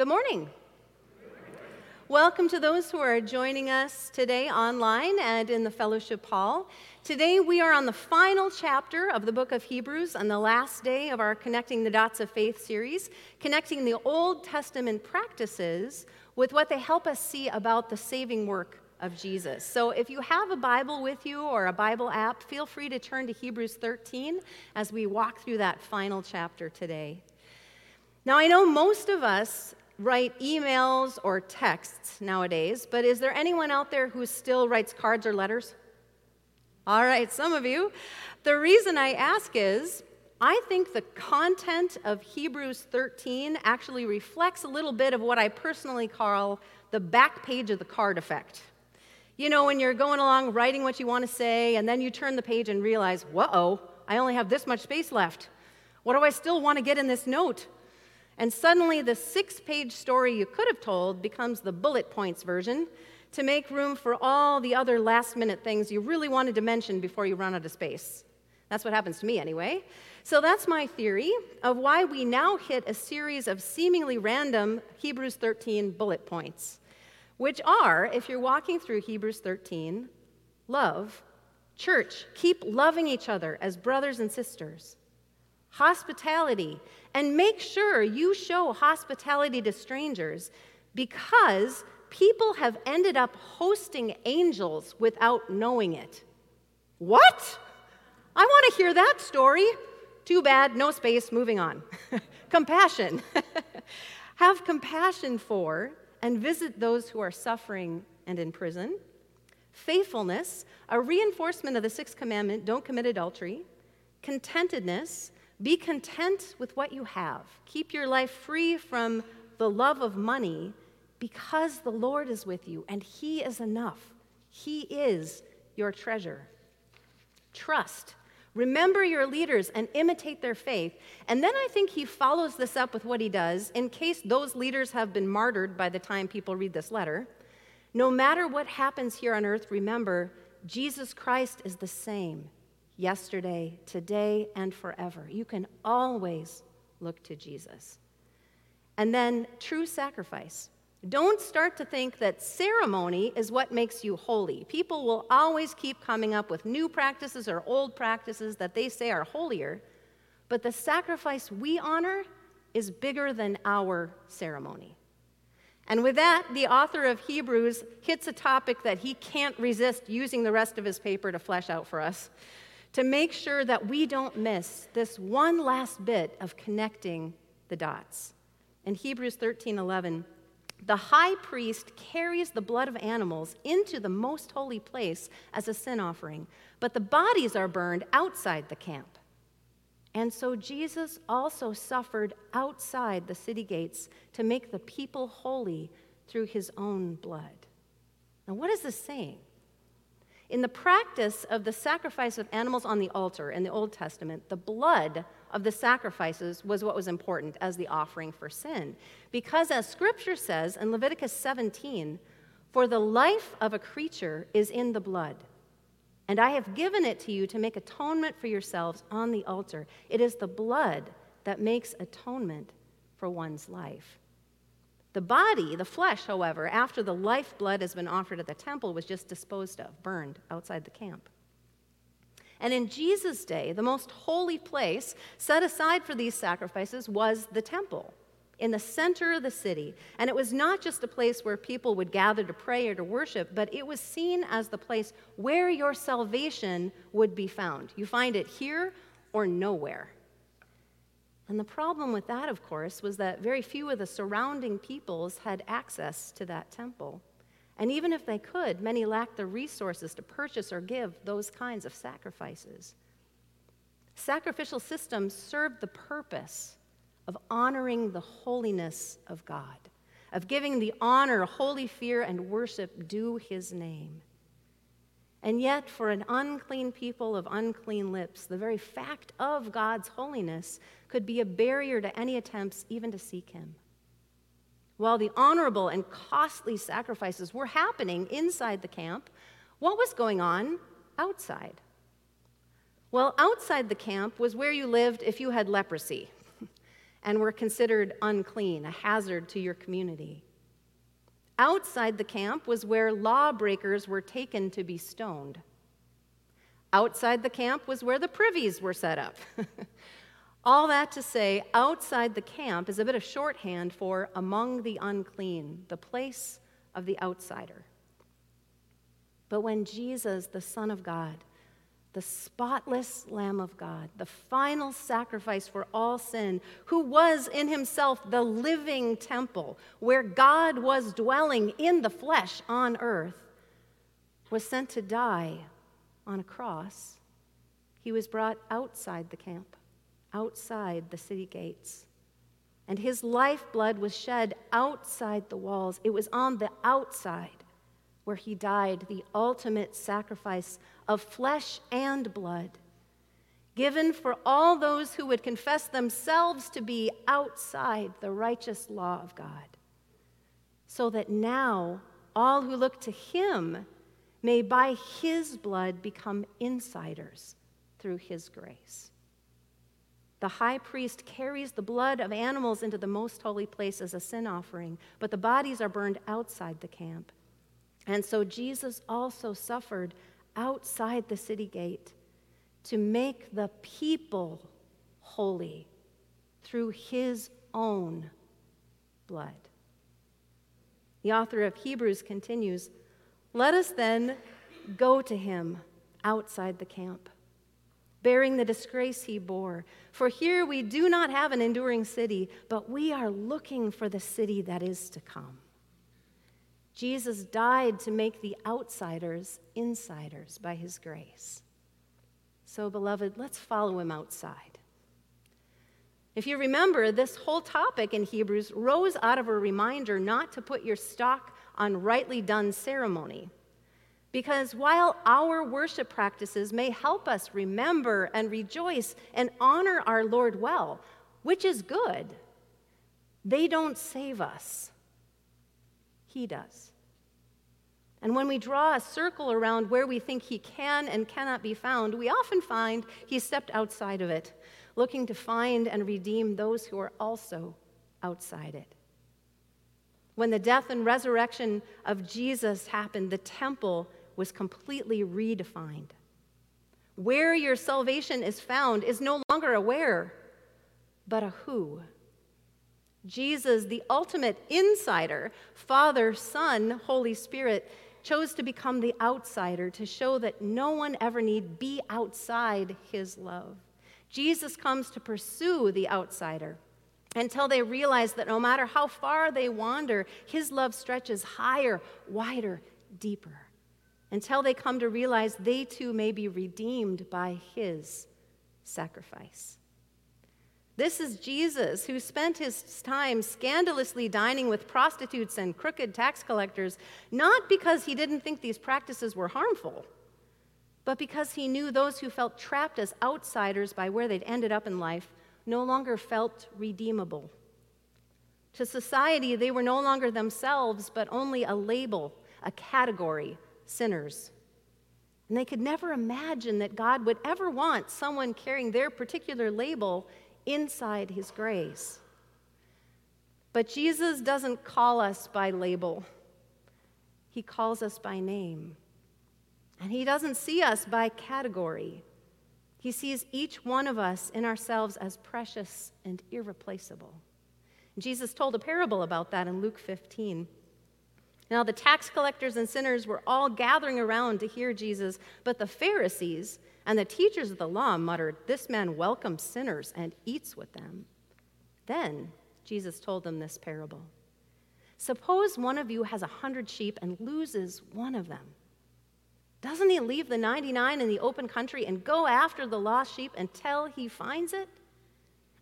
Good morning. Welcome to those who are joining us today online and in the fellowship hall. Today we are on the final chapter of the book of Hebrews on the last day of our Connecting the Dots of Faith series, connecting the Old Testament practices with what they help us see about the saving work of Jesus. So if you have a Bible with you or a Bible app, feel free to turn to Hebrews 13 as we walk through that final chapter today. Now, I know most of us write emails or texts nowadays, but is there anyone out there who still writes cards or letters? All right, some of you. The reason I ask is I think the content of Hebrews 13 actually reflects a little bit of what I personally call the back page of the card effect. You know, when you're going along writing what you want to say, and then you turn the page and realize, whoa, I only have this much space left. What do I still want to get in this note? And suddenly, the six page story you could have told becomes the bullet points version to make room for all the other last minute things you really wanted to mention before you run out of space. That's what happens to me, anyway. So that's my theory of why we now hit a series of seemingly random Hebrews 13 bullet points, which are, if you're walking through Hebrews 13, love, church, keep loving each other as brothers and sisters, hospitality, and make sure you show hospitality to strangers because people have ended up hosting angels without knowing it. What? I want to hear that story. Too bad, no space, moving on. compassion. Have compassion for and visit those who are suffering and in prison. Faithfulness, a reinforcement of the sixth commandment don't commit adultery. Contentedness, be content with what you have. Keep your life free from the love of money because the Lord is with you and He is enough. He is your treasure. Trust. Remember your leaders and imitate their faith. And then I think he follows this up with what he does in case those leaders have been martyred by the time people read this letter. No matter what happens here on earth, remember, Jesus Christ is the same yesterday, today, and forever. You can always look to Jesus. And then true sacrifice. Don't start to think that ceremony is what makes you holy. People will always keep coming up with new practices or old practices that they say are holier, but the sacrifice we honor is bigger than our ceremony. And with that, the author of Hebrews hits a topic that he can't resist using the rest of his paper to flesh out for us to make sure that we don't miss this one last bit of connecting the dots. In Hebrews 13 11, the high priest carries the blood of animals into the most holy place as a sin offering, but the bodies are burned outside the camp. And so Jesus also suffered outside the city gates to make the people holy through his own blood. Now, what is this saying? In the practice of the sacrifice of animals on the altar in the Old Testament, the blood of the sacrifices was what was important as the offering for sin. Because, as scripture says in Leviticus 17, for the life of a creature is in the blood. And I have given it to you to make atonement for yourselves on the altar. It is the blood that makes atonement for one's life. The body, the flesh, however, after the lifeblood has been offered at the temple, was just disposed of, burned outside the camp. And in Jesus' day, the most holy place set aside for these sacrifices was the temple in the center of the city. And it was not just a place where people would gather to pray or to worship, but it was seen as the place where your salvation would be found. You find it here or nowhere. And the problem with that, of course, was that very few of the surrounding peoples had access to that temple. And even if they could, many lacked the resources to purchase or give those kinds of sacrifices. Sacrificial systems served the purpose of honoring the holiness of God, of giving the honor, holy fear, and worship due his name. And yet, for an unclean people of unclean lips, the very fact of God's holiness could be a barrier to any attempts even to seek Him. While the honorable and costly sacrifices were happening inside the camp, what was going on outside? Well, outside the camp was where you lived if you had leprosy. and were considered unclean, a hazard to your community. Outside the camp was where lawbreakers were taken to be stoned. Outside the camp was where the privies were set up. All that to say, outside the camp is a bit of shorthand for among the unclean, the place of the outsider. But when Jesus, the Son of God, the spotless Lamb of God, the final sacrifice for all sin, who was in himself the living temple where God was dwelling in the flesh on earth, was sent to die on a cross, he was brought outside the camp, outside the city gates. And his lifeblood was shed outside the walls. It was on the outside where he died, the ultimate sacrifice of flesh and blood, given for all those who would confess themselves to be outside the righteous law of God, so that now all who look to him may by his blood become insiders through his grace. The high priest carries the blood of animals into the most holy place as a sin offering, but the bodies are burned outside the camp. And so Jesus also suffered outside the city gate to make the people holy through his own blood. The author of Hebrews continues Let us then go to him outside the camp, bearing the disgrace he bore. For here we do not have an enduring city, but we are looking for the city that is to come. Jesus died to make the outsiders insiders by his grace. So, beloved, let's follow him outside. If you remember, this whole topic in Hebrews rose out of a reminder not to put your stock on rightly done ceremony. Because while our worship practices may help us remember and rejoice and honor our Lord well, which is good, they don't save us. He does. And when we draw a circle around where we think he can and cannot be found, we often find he stepped outside of it, looking to find and redeem those who are also outside it. When the death and resurrection of Jesus happened, the temple was completely redefined. Where your salvation is found is no longer a where, but a who. Jesus, the ultimate insider, Father, Son, Holy Spirit, chose to become the outsider to show that no one ever need be outside his love. Jesus comes to pursue the outsider until they realize that no matter how far they wander, his love stretches higher, wider, deeper, until they come to realize they too may be redeemed by his sacrifice. This is Jesus who spent his time scandalously dining with prostitutes and crooked tax collectors, not because he didn't think these practices were harmful, but because he knew those who felt trapped as outsiders by where they'd ended up in life no longer felt redeemable. To society, they were no longer themselves, but only a label, a category, sinners. And they could never imagine that God would ever want someone carrying their particular label inside his grace. But Jesus doesn't call us by label, he calls us by name. And he doesn't see us by category. He sees each one of us in ourselves as precious and irreplaceable. Jesus told a parable about that in Luke 15. Now, the tax collectors and sinners were all gathering around to hear Jesus, but the Pharisees and the teachers of the law muttered, This man welcomes sinners and eats with them. Then Jesus told them this parable Suppose one of you has a hundred sheep and loses one of them. Doesn't he leave the 99 in the open country and go after the lost sheep until he finds it?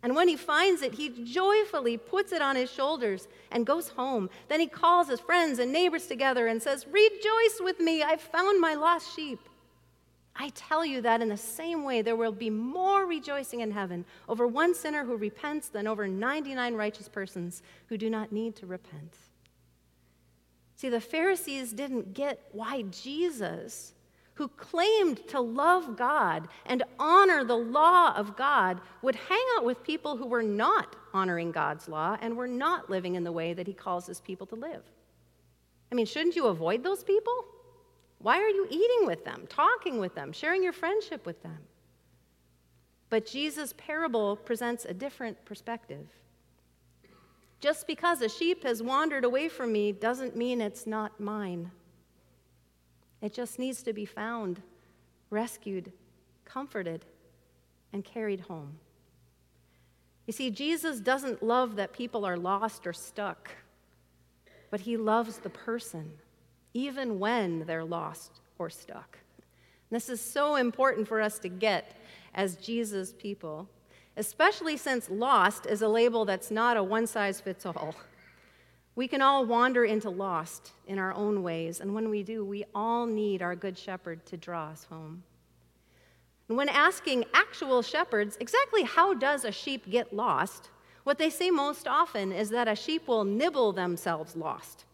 And when he finds it, he joyfully puts it on his shoulders and goes home. Then he calls his friends and neighbors together and says, Rejoice with me, I've found my lost sheep. I tell you that in the same way, there will be more rejoicing in heaven over one sinner who repents than over 99 righteous persons who do not need to repent. See, the Pharisees didn't get why Jesus, who claimed to love God and honor the law of God would hang out with people who were not honoring God's law and were not living in the way that he calls his people to live. I mean, shouldn't you avoid those people? Why are you eating with them, talking with them, sharing your friendship with them? But Jesus' parable presents a different perspective. Just because a sheep has wandered away from me doesn't mean it's not mine. It just needs to be found, rescued, comforted, and carried home. You see, Jesus doesn't love that people are lost or stuck, but he loves the person, even when they're lost or stuck. This is so important for us to get as Jesus people, especially since lost is a label that's not a one size fits all. We can all wander into lost in our own ways, and when we do, we all need our good shepherd to draw us home. And when asking actual shepherds exactly how does a sheep get lost, what they say most often is that a sheep will nibble themselves lost.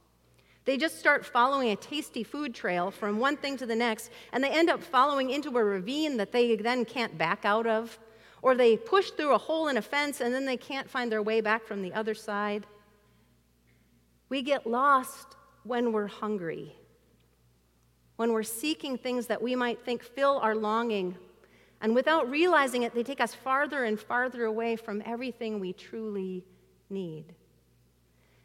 They just start following a tasty food trail from one thing to the next, and they end up following into a ravine that they then can't back out of, or they push through a hole in a fence and then they can't find their way back from the other side. We get lost when we're hungry, when we're seeking things that we might think fill our longing. And without realizing it, they take us farther and farther away from everything we truly need.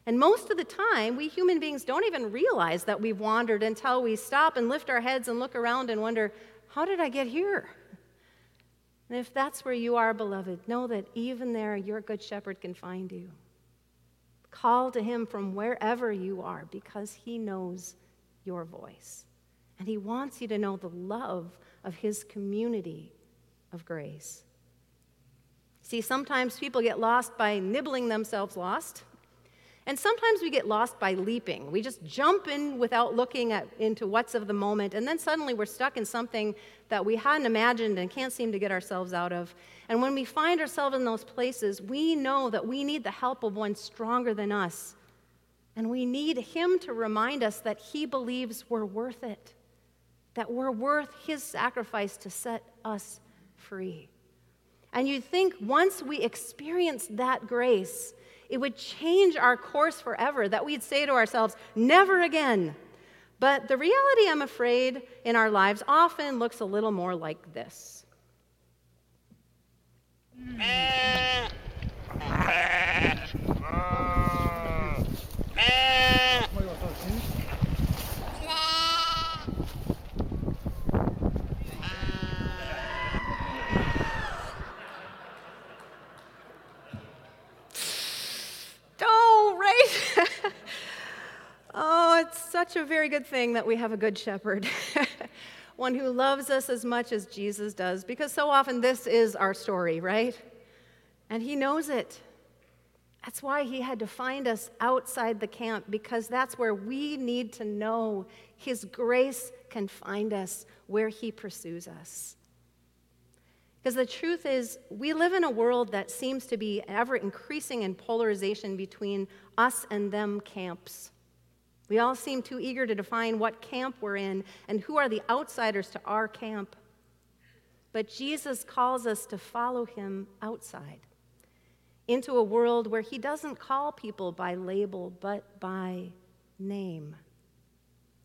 And most of the time, we human beings don't even realize that we've wandered until we stop and lift our heads and look around and wonder, how did I get here? And if that's where you are, beloved, know that even there, your good shepherd can find you. Call to him from wherever you are because he knows your voice. And he wants you to know the love of his community of grace. See, sometimes people get lost by nibbling themselves lost. And sometimes we get lost by leaping. We just jump in without looking at, into what's of the moment, and then suddenly we're stuck in something that we hadn't imagined and can't seem to get ourselves out of. And when we find ourselves in those places, we know that we need the help of one stronger than us. And we need Him to remind us that He believes we're worth it, that we're worth His sacrifice to set us free. And you'd think once we experience that grace, it would change our course forever, that we'd say to ourselves, never again. But the reality, I'm afraid, in our lives often looks a little more like this. such a very good thing that we have a good shepherd, one who loves us as much as Jesus does, because so often this is our story, right? And he knows it. That's why he had to find us outside the camp, because that's where we need to know his grace can find us where he pursues us. Because the truth is, we live in a world that seems to be ever increasing in polarization between us and them camps. We all seem too eager to define what camp we're in and who are the outsiders to our camp. But Jesus calls us to follow him outside into a world where he doesn't call people by label, but by name.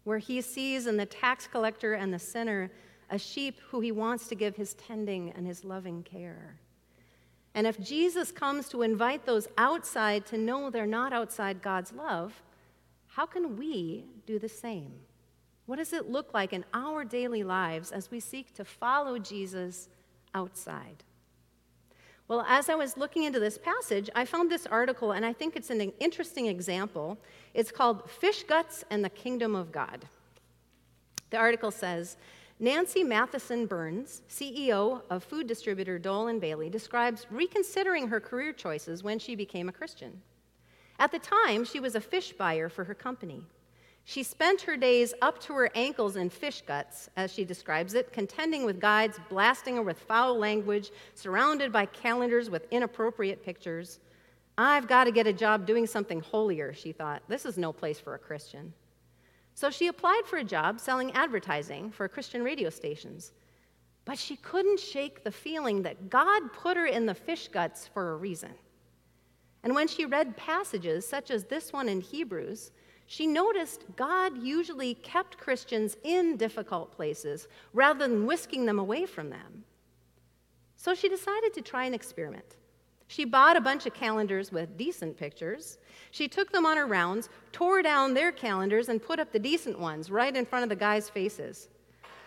Where he sees in the tax collector and the sinner a sheep who he wants to give his tending and his loving care. And if Jesus comes to invite those outside to know they're not outside God's love, how can we do the same? What does it look like in our daily lives as we seek to follow Jesus outside? Well, as I was looking into this passage, I found this article, and I think it's an interesting example. It's called Fish Guts and the Kingdom of God. The article says Nancy Matheson Burns, CEO of food distributor Dole and Bailey, describes reconsidering her career choices when she became a Christian. At the time, she was a fish buyer for her company. She spent her days up to her ankles in fish guts, as she describes it, contending with guides, blasting her with foul language, surrounded by calendars with inappropriate pictures. I've got to get a job doing something holier, she thought. This is no place for a Christian. So she applied for a job selling advertising for Christian radio stations. But she couldn't shake the feeling that God put her in the fish guts for a reason. And when she read passages such as this one in Hebrews, she noticed God usually kept Christians in difficult places rather than whisking them away from them. So she decided to try an experiment. She bought a bunch of calendars with decent pictures. She took them on her rounds, tore down their calendars, and put up the decent ones right in front of the guys' faces.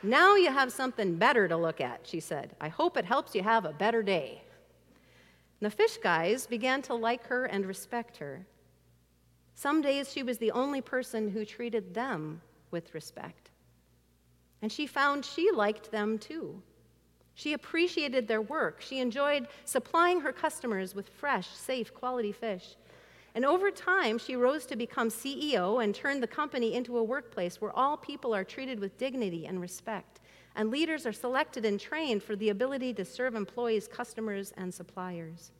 Now you have something better to look at, she said. I hope it helps you have a better day. The fish guys began to like her and respect her. Some days she was the only person who treated them with respect. And she found she liked them too. She appreciated their work. She enjoyed supplying her customers with fresh, safe, quality fish. And over time, she rose to become CEO and turned the company into a workplace where all people are treated with dignity and respect. And leaders are selected and trained for the ability to serve employees, customers, and suppliers.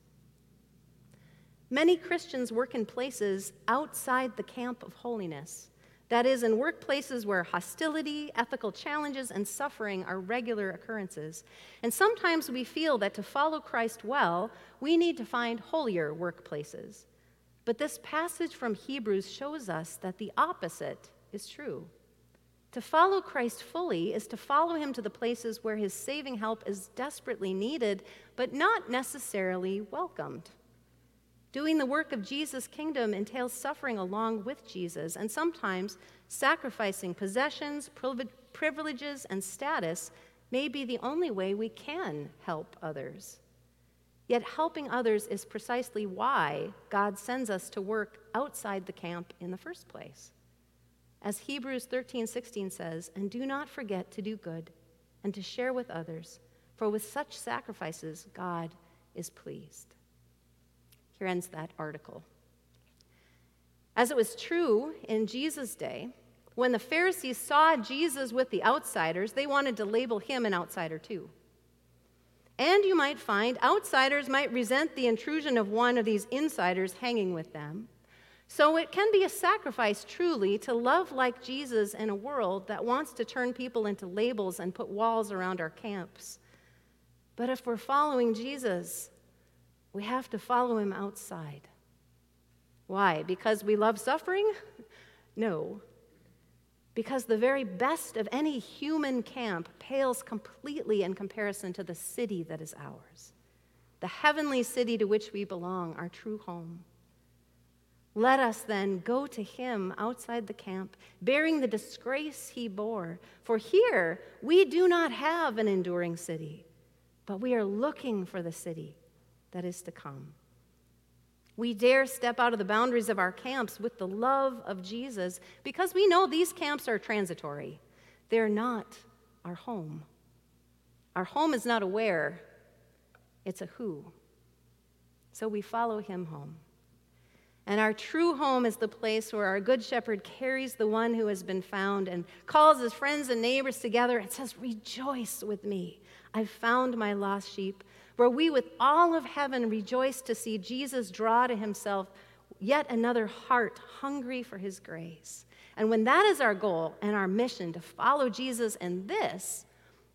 Many Christians work in places outside the camp of holiness. That is, in workplaces where hostility, ethical challenges, and suffering are regular occurrences. And sometimes we feel that to follow Christ well, we need to find holier workplaces. But this passage from Hebrews shows us that the opposite is true. To follow Christ fully is to follow him to the places where his saving help is desperately needed, but not necessarily welcomed. Doing the work of Jesus' kingdom entails suffering along with Jesus and sometimes sacrificing possessions, privileges, and status may be the only way we can help others. Yet helping others is precisely why God sends us to work outside the camp in the first place. As Hebrews 13, 16 says, and do not forget to do good and to share with others, for with such sacrifices God is pleased. Here ends that article. As it was true in Jesus' day, when the Pharisees saw Jesus with the outsiders, they wanted to label him an outsider too. And you might find outsiders might resent the intrusion of one of these insiders hanging with them. So it can be a sacrifice, truly, to love like Jesus in a world that wants to turn people into labels and put walls around our camps. But if we're following Jesus, we have to follow him outside. Why? Because we love suffering? No because the very best of any human camp pales completely in comparison to the city that is ours, the heavenly city to which we belong, our true home. Let us then go to him outside the camp, bearing the disgrace he bore. For here we do not have an enduring city, but we are looking for the city that is to come. We dare step out of the boundaries of our camps with the love of Jesus because we know these camps are transitory. They're not our home. Our home is not a where, it's a who. So we follow him home. And our true home is the place where our good shepherd carries the one who has been found and calls his friends and neighbors together and says, Rejoice with me. I've found my lost sheep where we with all of heaven rejoice to see Jesus draw to himself yet another heart hungry for his grace. And when that is our goal and our mission to follow Jesus in this,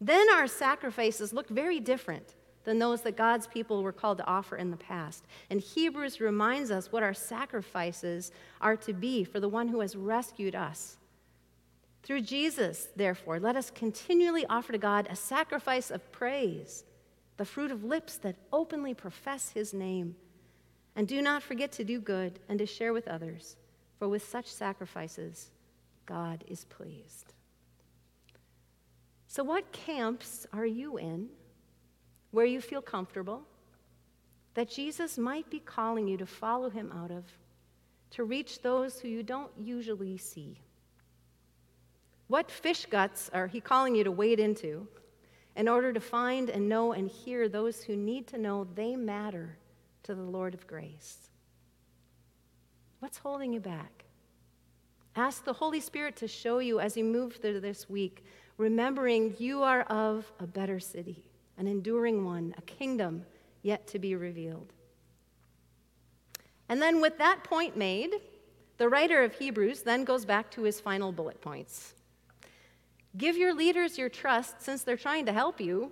then our sacrifices look very different than those that God's people were called to offer in the past. And Hebrews reminds us what our sacrifices are to be for the one who has rescued us. Through Jesus, therefore, let us continually offer to God a sacrifice of praise the fruit of lips that openly profess his name. And do not forget to do good and to share with others, for with such sacrifices, God is pleased. So, what camps are you in where you feel comfortable that Jesus might be calling you to follow him out of, to reach those who you don't usually see? What fish guts are he calling you to wade into? in order to find and know and hear those who need to know they matter to the Lord of grace. What's holding you back? Ask the Holy Spirit to show you as you move through this week, remembering you are of a better city, an enduring one, a kingdom yet to be revealed. And then, with that point made, The writer of Hebrews then goes back to his final bullet points. Give your leaders your trust since they're trying to help you.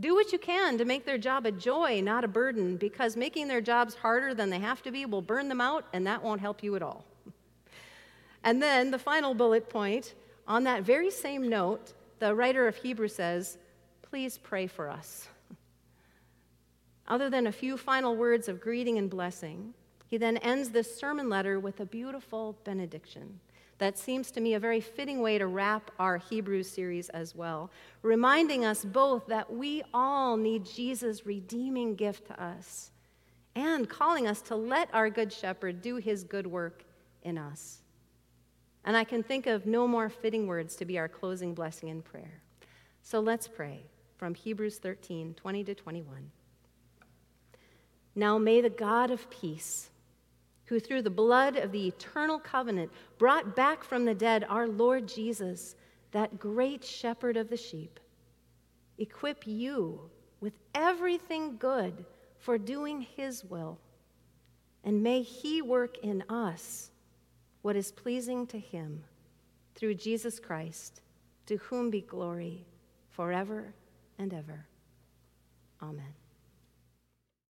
Do what you can to make their job a joy, not a burden, because making their jobs harder than they have to be will burn them out, and that won't help you at all. And then the final bullet point on that very same note, the writer of Hebrews says, Please pray for us. Other than a few final words of greeting and blessing, he then ends this sermon letter with a beautiful benediction that seems to me a very fitting way to wrap our Hebrews series as well, reminding us both that we all need Jesus' redeeming gift to us and calling us to let our Good Shepherd do his good work in us. And I can think of no more fitting words to be our closing blessing in prayer. So let's pray from Hebrews 13 20 to 21. Now may the God of peace, who through the blood of the eternal covenant brought back from the dead our Lord Jesus, that great shepherd of the sheep, equip you with everything good for doing his will. And may he work in us what is pleasing to him through Jesus Christ, to whom be glory forever and ever. Amen.